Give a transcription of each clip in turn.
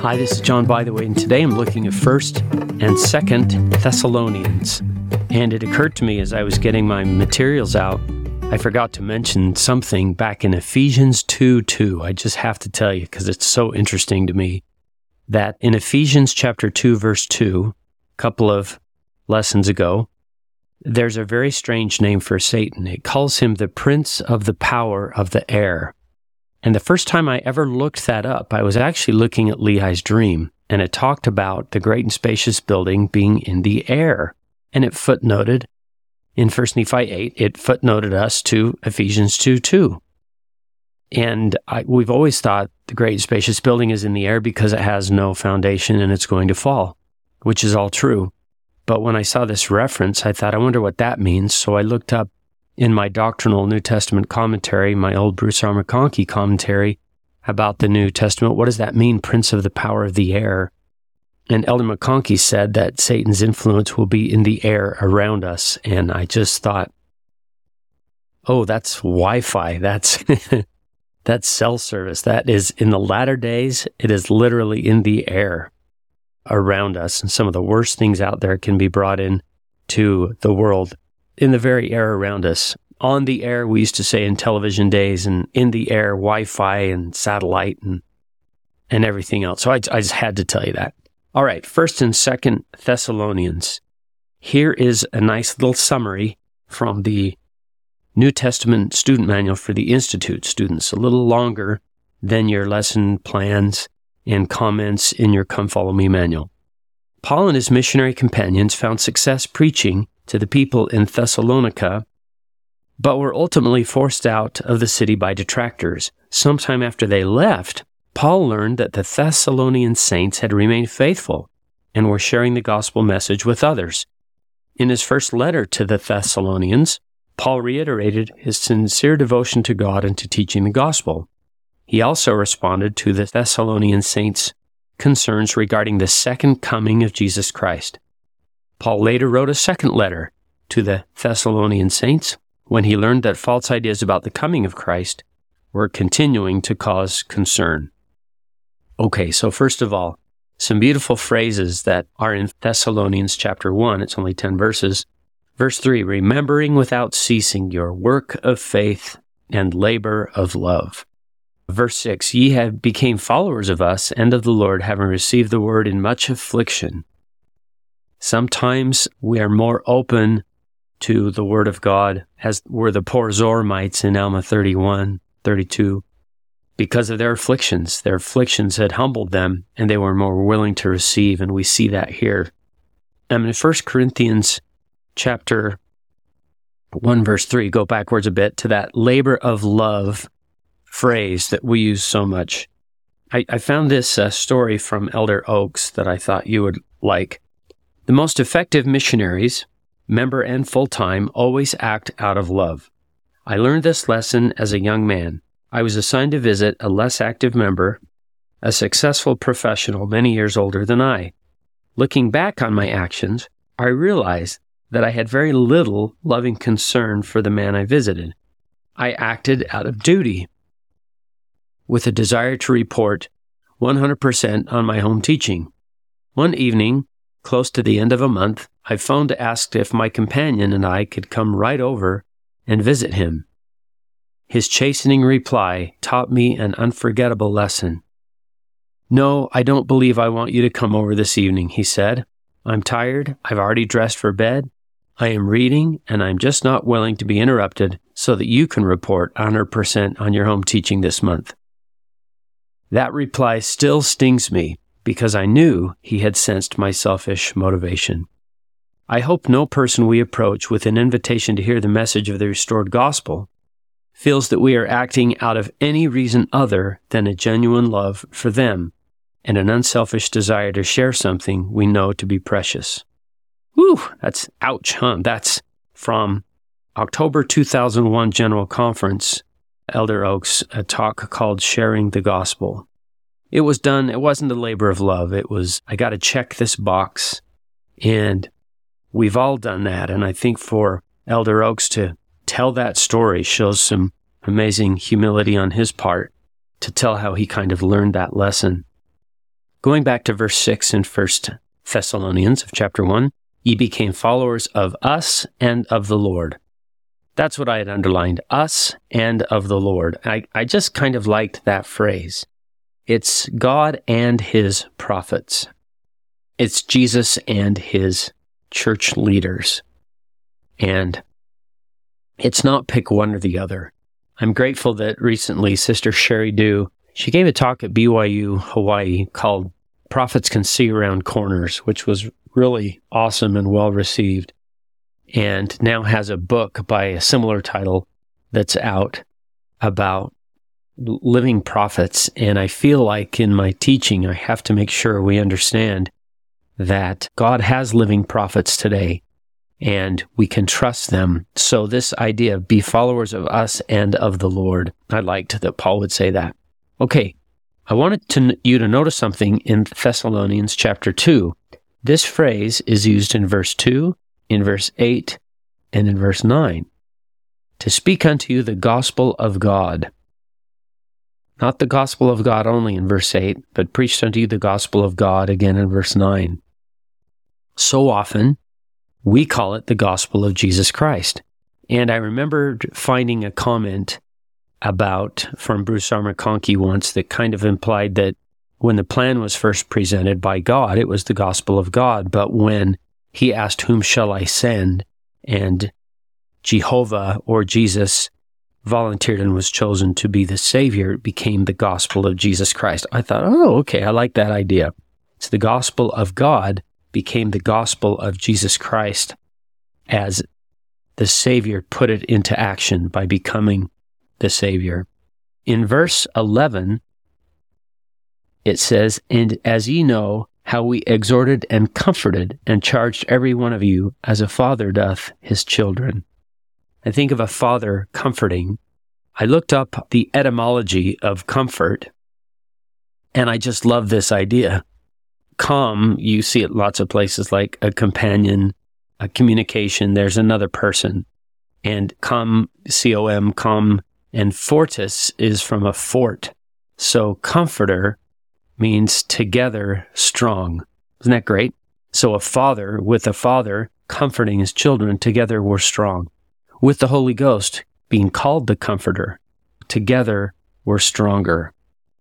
Hi, this is John Bytheway, and today I'm looking at 1st and 2nd Thessalonians. And it occurred to me as I was getting my materials out, I forgot to mention something back in Ephesians 2 2. I just have to tell you because it's so interesting to me that in Ephesians chapter 2, verse 2, a couple of lessons ago, there's a very strange name for Satan. It calls him the prince of the power of the air. And the first time I ever looked that up, I was actually looking at Lehi's dream, and it talked about the great and spacious building being in the air. And it footnoted in 1 Nephi 8, it footnoted us to Ephesians 2 2. And I, we've always thought the great and spacious building is in the air because it has no foundation and it's going to fall, which is all true. But when I saw this reference, I thought, I wonder what that means. So I looked up in my doctrinal New Testament commentary, my old Bruce R. McConkie commentary about the New Testament. What does that mean, Prince of the Power of the Air? And Elder McConkie said that Satan's influence will be in the air around us. And I just thought, oh, that's Wi Fi. That's. that's cell service. That is in the latter days, it is literally in the air around us. And some of the worst things out there can be brought in to the world in the very air around us. On the air, we used to say in television days, and in the air, Wi Fi and satellite and, and everything else. So I, I just had to tell you that. All right, first and second Thessalonians. Here is a nice little summary from the New Testament student manual for the Institute students, a little longer than your lesson plans and comments in your Come Follow Me manual. Paul and his missionary companions found success preaching to the people in Thessalonica, but were ultimately forced out of the city by detractors. Sometime after they left, Paul learned that the Thessalonian saints had remained faithful and were sharing the gospel message with others. In his first letter to the Thessalonians, Paul reiterated his sincere devotion to God and to teaching the gospel. He also responded to the Thessalonian saints' concerns regarding the second coming of Jesus Christ. Paul later wrote a second letter to the Thessalonian saints when he learned that false ideas about the coming of Christ were continuing to cause concern. Okay, so first of all, some beautiful phrases that are in Thessalonians chapter 1. It's only 10 verses. Verse 3 Remembering without ceasing your work of faith and labor of love. Verse 6 Ye have became followers of us and of the Lord, having received the word in much affliction Sometimes we are more open to the Word of God, as were the poor Zoramites in Alma 31, 32, because of their afflictions. Their afflictions had humbled them, and they were more willing to receive, and we see that here. And in 1 Corinthians chapter 1, verse 3, go backwards a bit to that labor of love phrase that we use so much. I, I found this uh, story from Elder Oaks that I thought you would like. The most effective missionaries, member and full time, always act out of love. I learned this lesson as a young man. I was assigned to visit a less active member, a successful professional many years older than I. Looking back on my actions, I realized that I had very little loving concern for the man I visited. I acted out of duty, with a desire to report 100% on my home teaching. One evening, Close to the end of a month, I phoned to ask if my companion and I could come right over and visit him. His chastening reply taught me an unforgettable lesson. No, I don't believe I want you to come over this evening, he said. I'm tired. I've already dressed for bed. I am reading, and I'm just not willing to be interrupted so that you can report 100% on your home teaching this month. That reply still stings me because I knew he had sensed my selfish motivation. I hope no person we approach with an invitation to hear the message of the restored gospel feels that we are acting out of any reason other than a genuine love for them and an unselfish desire to share something we know to be precious. Whew, that's ouch, huh? That's from October 2001 General Conference, Elder Oaks, a talk called Sharing the Gospel it was done, it wasn't a labor of love. It was, I got to check this box. And we've all done that. And I think for Elder Oaks to tell that story shows some amazing humility on his part to tell how he kind of learned that lesson. Going back to verse 6 in 1 Thessalonians of chapter 1, ye became followers of us and of the Lord. That's what I had underlined us and of the Lord. I, I just kind of liked that phrase. It's God and his prophets, it's Jesus and his church leaders. And it's not pick one or the other. I'm grateful that recently Sister Sheri Dew, she gave a talk at BYU Hawaii called Prophets Can See Around Corners, which was really awesome and well received. And now has a book by a similar title that's out about living prophets. And I feel like in my teaching, I have to make sure we understand that God has living prophets today and we can trust them. So, this idea of be followers of us and of the Lord, I liked that Paul would say that. Okay, I wanted to, you to notice something in Thessalonians chapter 2. This phrase is used in verse 2, in verse 8, and in verse 9 to speak unto you the gospel of God. Not the gospel of God only in verse 8, but preached unto you the gospel of God again in verse 9. So often, we call it the gospel of Jesus Christ. And I remembered finding a comment about from Bruce R. McConkie once that kind of implied that when the plan was first presented by God, it was the gospel of God. But when he asked, Whom shall I send? and Jehovah or Jesus volunteered and was chosen to be the Savior, became the gospel of Jesus Christ. I thought, oh, okay, I like that idea. So the gospel of God became the gospel of Jesus Christ as the Savior put it into action by becoming the Savior. In verse 11, it says, And as ye know how we exhorted and comforted and charged every one of you as a father doth his children. I think of a father comforting. I looked up the etymology of comfort, and I just love this idea com, you see it lots of places like a companion, a communication, there's another person. And com, C O M, come, and fortis is from a fort. So comforter means together strong. Isn't that great? So a father with a father comforting his children, together we're strong. With the Holy Ghost being called the comforter, together we're stronger.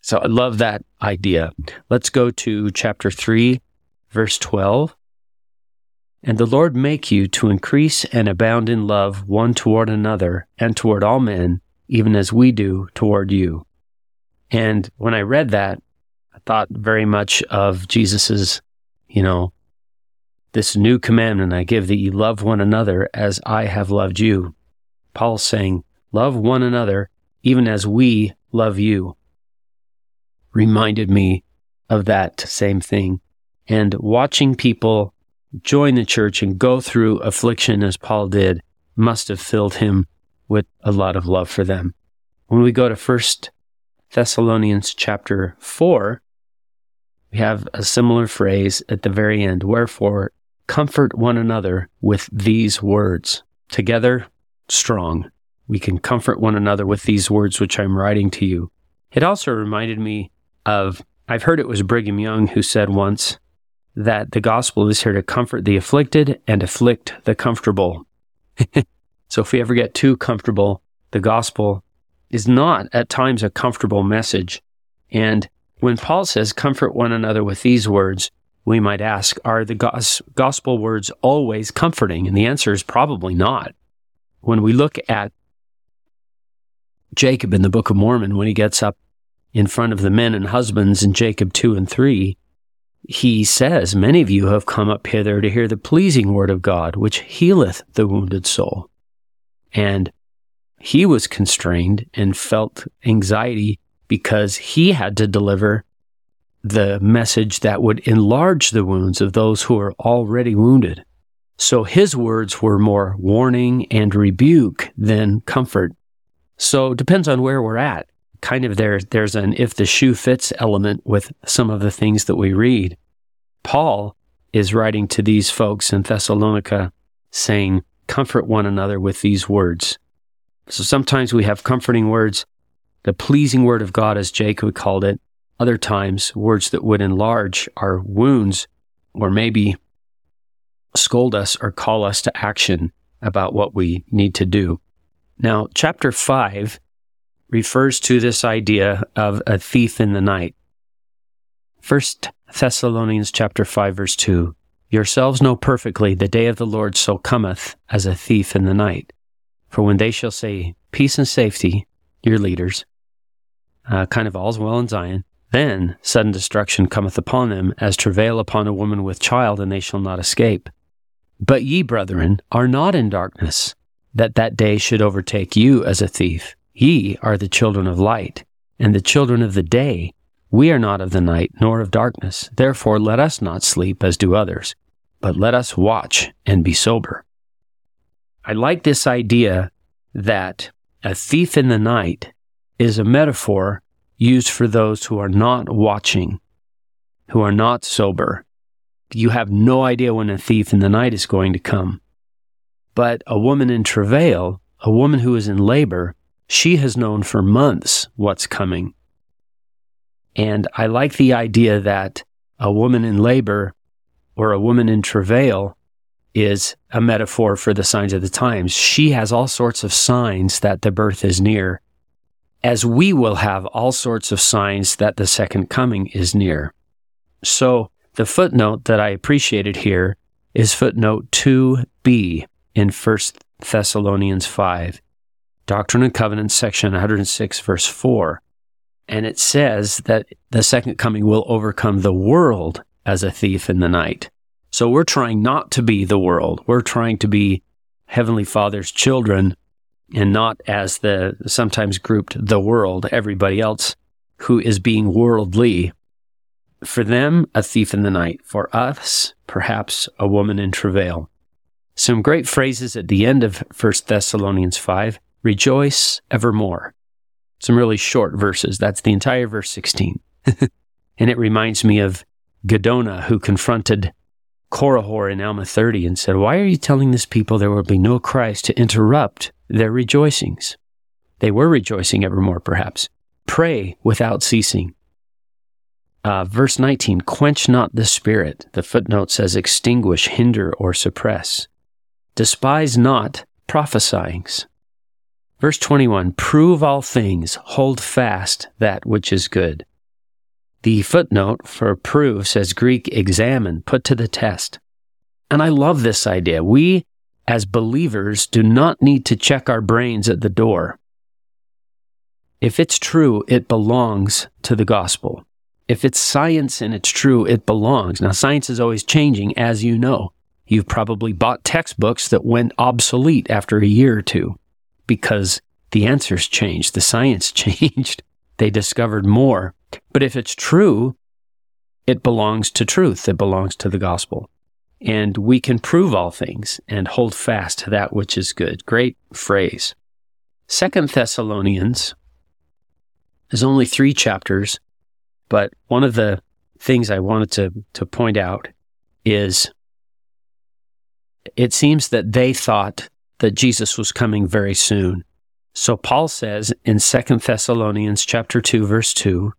So I love that idea. Let's go to chapter 3, verse 12. And the Lord make you to increase and abound in love one toward another and toward all men, even as we do toward you. And when I read that, I thought very much of Jesus's, you know, this new commandment I give that you love one another as I have loved you. Paul's saying, love one another even as we love you reminded me of that same thing. And watching people join the church and go through affliction as Paul did must have filled him with a lot of love for them. When we go to First Thessalonians chapter 4, we have a similar phrase at the very end. Wherefore, comfort one another with these words. Together, strong. We can comfort one another with these words which I'm writing to you. It also reminded me of I've heard it was Brigham Young who said once that the gospel is here to comfort the afflicted and afflict the comfortable. so if we ever get too comfortable, the gospel is not at times a comfortable message. And when Paul says comfort one another with these words, we might ask, are the gos- gospel words always comforting? And the answer is probably not. When we look at Jacob in the Book of Mormon, when he gets up in front of the men and husbands in Jacob 2 and 3, he says, Many of you have come up hither to hear the pleasing word of God, which healeth the wounded soul. And he was constrained and felt anxiety because he had to deliver the message that would enlarge the wounds of those who are already wounded. So his words were more warning and rebuke than comfort. So it depends on where we're at kind of there there's an if the shoe fits element with some of the things that we read. Paul is writing to these folks in Thessalonica saying, comfort one another with these words. So sometimes we have comforting words, the pleasing word of God, as Jacob called it, other times words that would enlarge our wounds or maybe scold us or call us to action about what we need to do. Now, chapter 5 refers to this idea of a thief in the night. First Thessalonians chapter 5 verse 2 Yourselves know perfectly the day of the Lord so cometh as a thief in the night. For when they shall say peace and safety, your leaders, uh, kind of all's well in Zion, then sudden destruction cometh upon them as travail upon a woman with child, and they shall not escape. But ye, brethren, are not in darkness, that that day should overtake you as a thief. Ye are the children of light, and the children of the day. We are not of the night, nor of darkness. Therefore let us not sleep as do others, but let us watch and be sober. I like this idea that a thief in the night is a metaphor used for those who are not watching, who are not sober. You have no idea when a thief in the night is going to come. But a woman in travail, a woman who is in labor, she has known for months what's coming. And I like the idea that a woman in labor or a woman in travail is a metaphor for the signs of the times. She has all sorts of signs that the birth is near, as we will have all sorts of signs that the second coming is near. So, the footnote that I appreciated here is footnote 2b in 1 Thessalonians 5, Doctrine and Covenants, section 106, verse 4. And it says that the second coming will overcome the world as a thief in the night. So we're trying not to be the world. We're trying to be Heavenly Father's children and not as the sometimes grouped the world, everybody else who is being worldly. For them, a thief in the night. For us, perhaps a woman in travail. Some great phrases at the end of 1 Thessalonians 5 rejoice evermore. Some really short verses. That's the entire verse 16. and it reminds me of Giddonah, who confronted Korihor in Alma 30 and said, Why are you telling this people there will be no Christ to interrupt their rejoicings? They were rejoicing evermore, perhaps. Pray without ceasing. Uh, verse 19, quench not the spirit. The footnote says, extinguish, hinder, or suppress. Despise not prophesyings. Verse 21, prove all things, hold fast that which is good. The footnote for prove says Greek examine, put to the test. And I love this idea. We, as believers, do not need to check our brains at the door. If it's true, it belongs to the gospel. If it's science and it's true, it belongs. Now, science is always changing, as you know. You've probably bought textbooks that went obsolete after a year or two because the answers changed, the science changed. They discovered more. But if it's true, it belongs to truth, it belongs to the gospel. And we can prove all things and hold fast to that which is good. Great phrase. Second Thessalonians is only three chapters, but one of the things I wanted to, to point out is it seems that they thought that Jesus was coming very soon. So Paul says in Second Thessalonians chapter 2 verse 2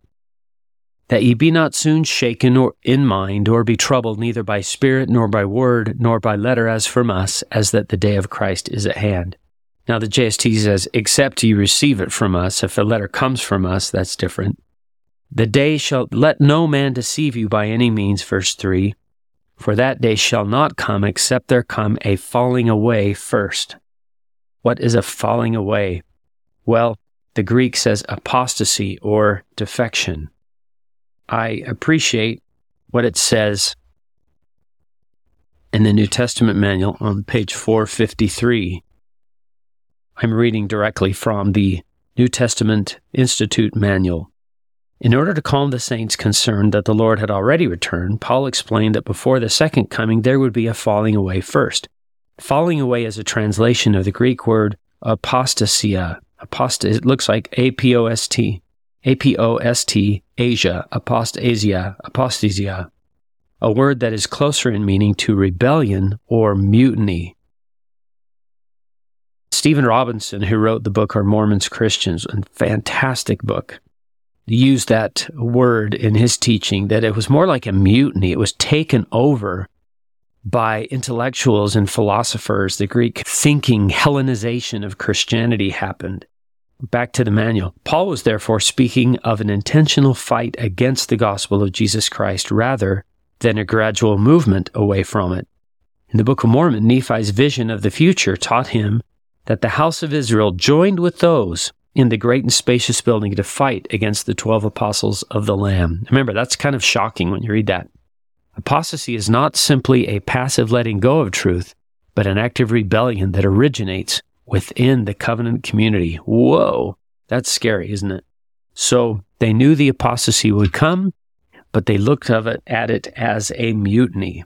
that ye be not soon shaken or in mind or be troubled neither by spirit nor by word nor by letter as from us as that the day of Christ is at hand. Now the JST says except ye receive it from us if a letter comes from us that's different. The day shall let no man deceive you by any means verse 3 for that day shall not come except there come a falling away first. What is a falling away? Well, the Greek says apostasy or defection. I appreciate what it says in the New Testament manual on page 453. I'm reading directly from the New Testament Institute manual. In order to calm the saints concerned that the Lord had already returned, Paul explained that before the second coming there would be a falling away first. Falling away is a translation of the Greek word apostasia, Apost- it looks like A P O S T. A P O S T, Asia, apostasia, apostasia, a word that is closer in meaning to rebellion or mutiny. Stephen Robinson, who wrote the book Are Mormons Christians? A fantastic book. used that word in his teaching that it was more like a mutiny. It was taken over by intellectuals and philosophers. The Greek thinking Hellenization of Christianity happened. Back to the manual. Paul was therefore speaking of an intentional fight against the gospel of Jesus Christ rather than a gradual movement away from it. In the Book of Mormon, Nephi's vision of the future taught him that the house of Israel joined with those in the great and spacious building to fight against the 12 apostles of the Lamb. Remember, that's kind of shocking when you read that. Apostasy is not simply a passive letting go of truth, but an active rebellion that originates within the covenant community. Whoa, that's scary, isn't it? So they knew the apostasy would come, but they looked of it at it as a mutiny.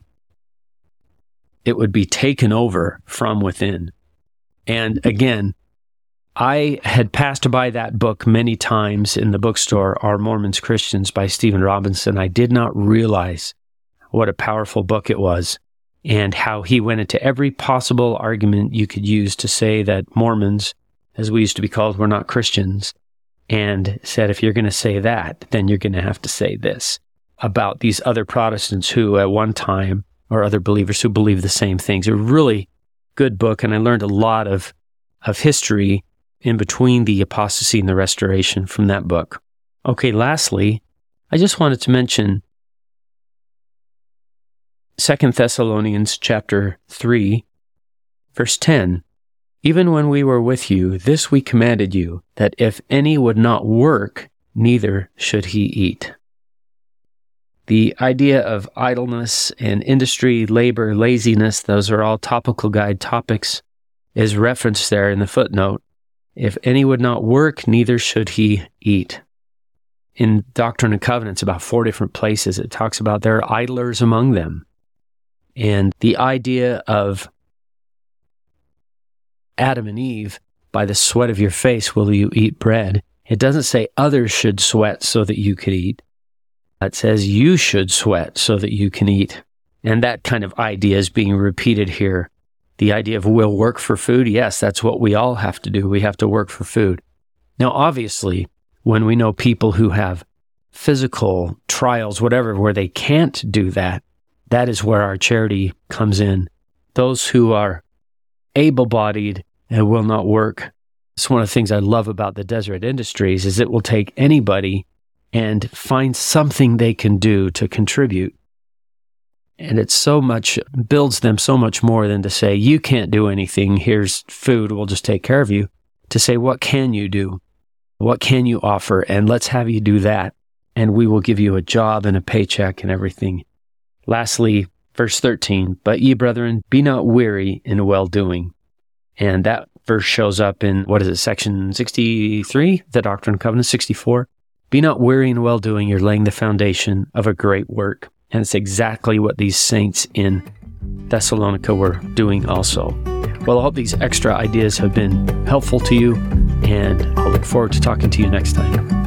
It would be taken over from within. And again, I had passed by that book many times in the bookstore, Are Mormons Christians by Stephen Robinson. I did not realize what a powerful book it was and how he went into every possible argument you could use to say that Mormons, as we used to be called, were not Christians, and said, if you're going to say that, then you're going to have to say this about these other Protestants who, at one time, or other believers who believe the same things. A really good book, and I learned a lot of, of history in between the apostasy and the restoration from that book. Okay, lastly, I just wanted to mention Second Thessalonians chapter 3 verse 10 Even when we were with you this we commanded you that if any would not work neither should he eat. The idea of idleness and industry labor laziness those are all topical guide topics is referenced there in the footnote. If any would not work neither should he eat. In doctrine and covenants about four different places it talks about there are idlers among them and the idea of Adam and Eve, by the sweat of your face will you eat bread. It doesn't say others should sweat so that you could eat. It says you should sweat so that you can eat. And that kind of idea is being repeated here. The idea of we'll work for food. Yes, that's what we all have to do. We have to work for food. Now, obviously, when we know people who have physical trials, whatever, where they can't do that, that is where our charity comes in. Those who are able bodied and will not work. It's one of the things I love about the Deseret Industries is it will take anybody and find something they can do to contribute. And it so much builds them so much more than to say, you can't do anything. Here's food. We'll just take care of you. To say, what can you do? What can you offer? And let's have you do that. And we will give you a job and a paycheck and everything. Lastly, verse 13, but ye brethren, be not weary in well doing. And that verse shows up in, what is it, section 63, the Doctrine and Covenants 64. Be not weary in well doing, you're laying the foundation of a great work. And it's exactly what these saints in Thessalonica were doing also. Well, I hope these extra ideas have been helpful to you, and I'll look forward to talking to you next time.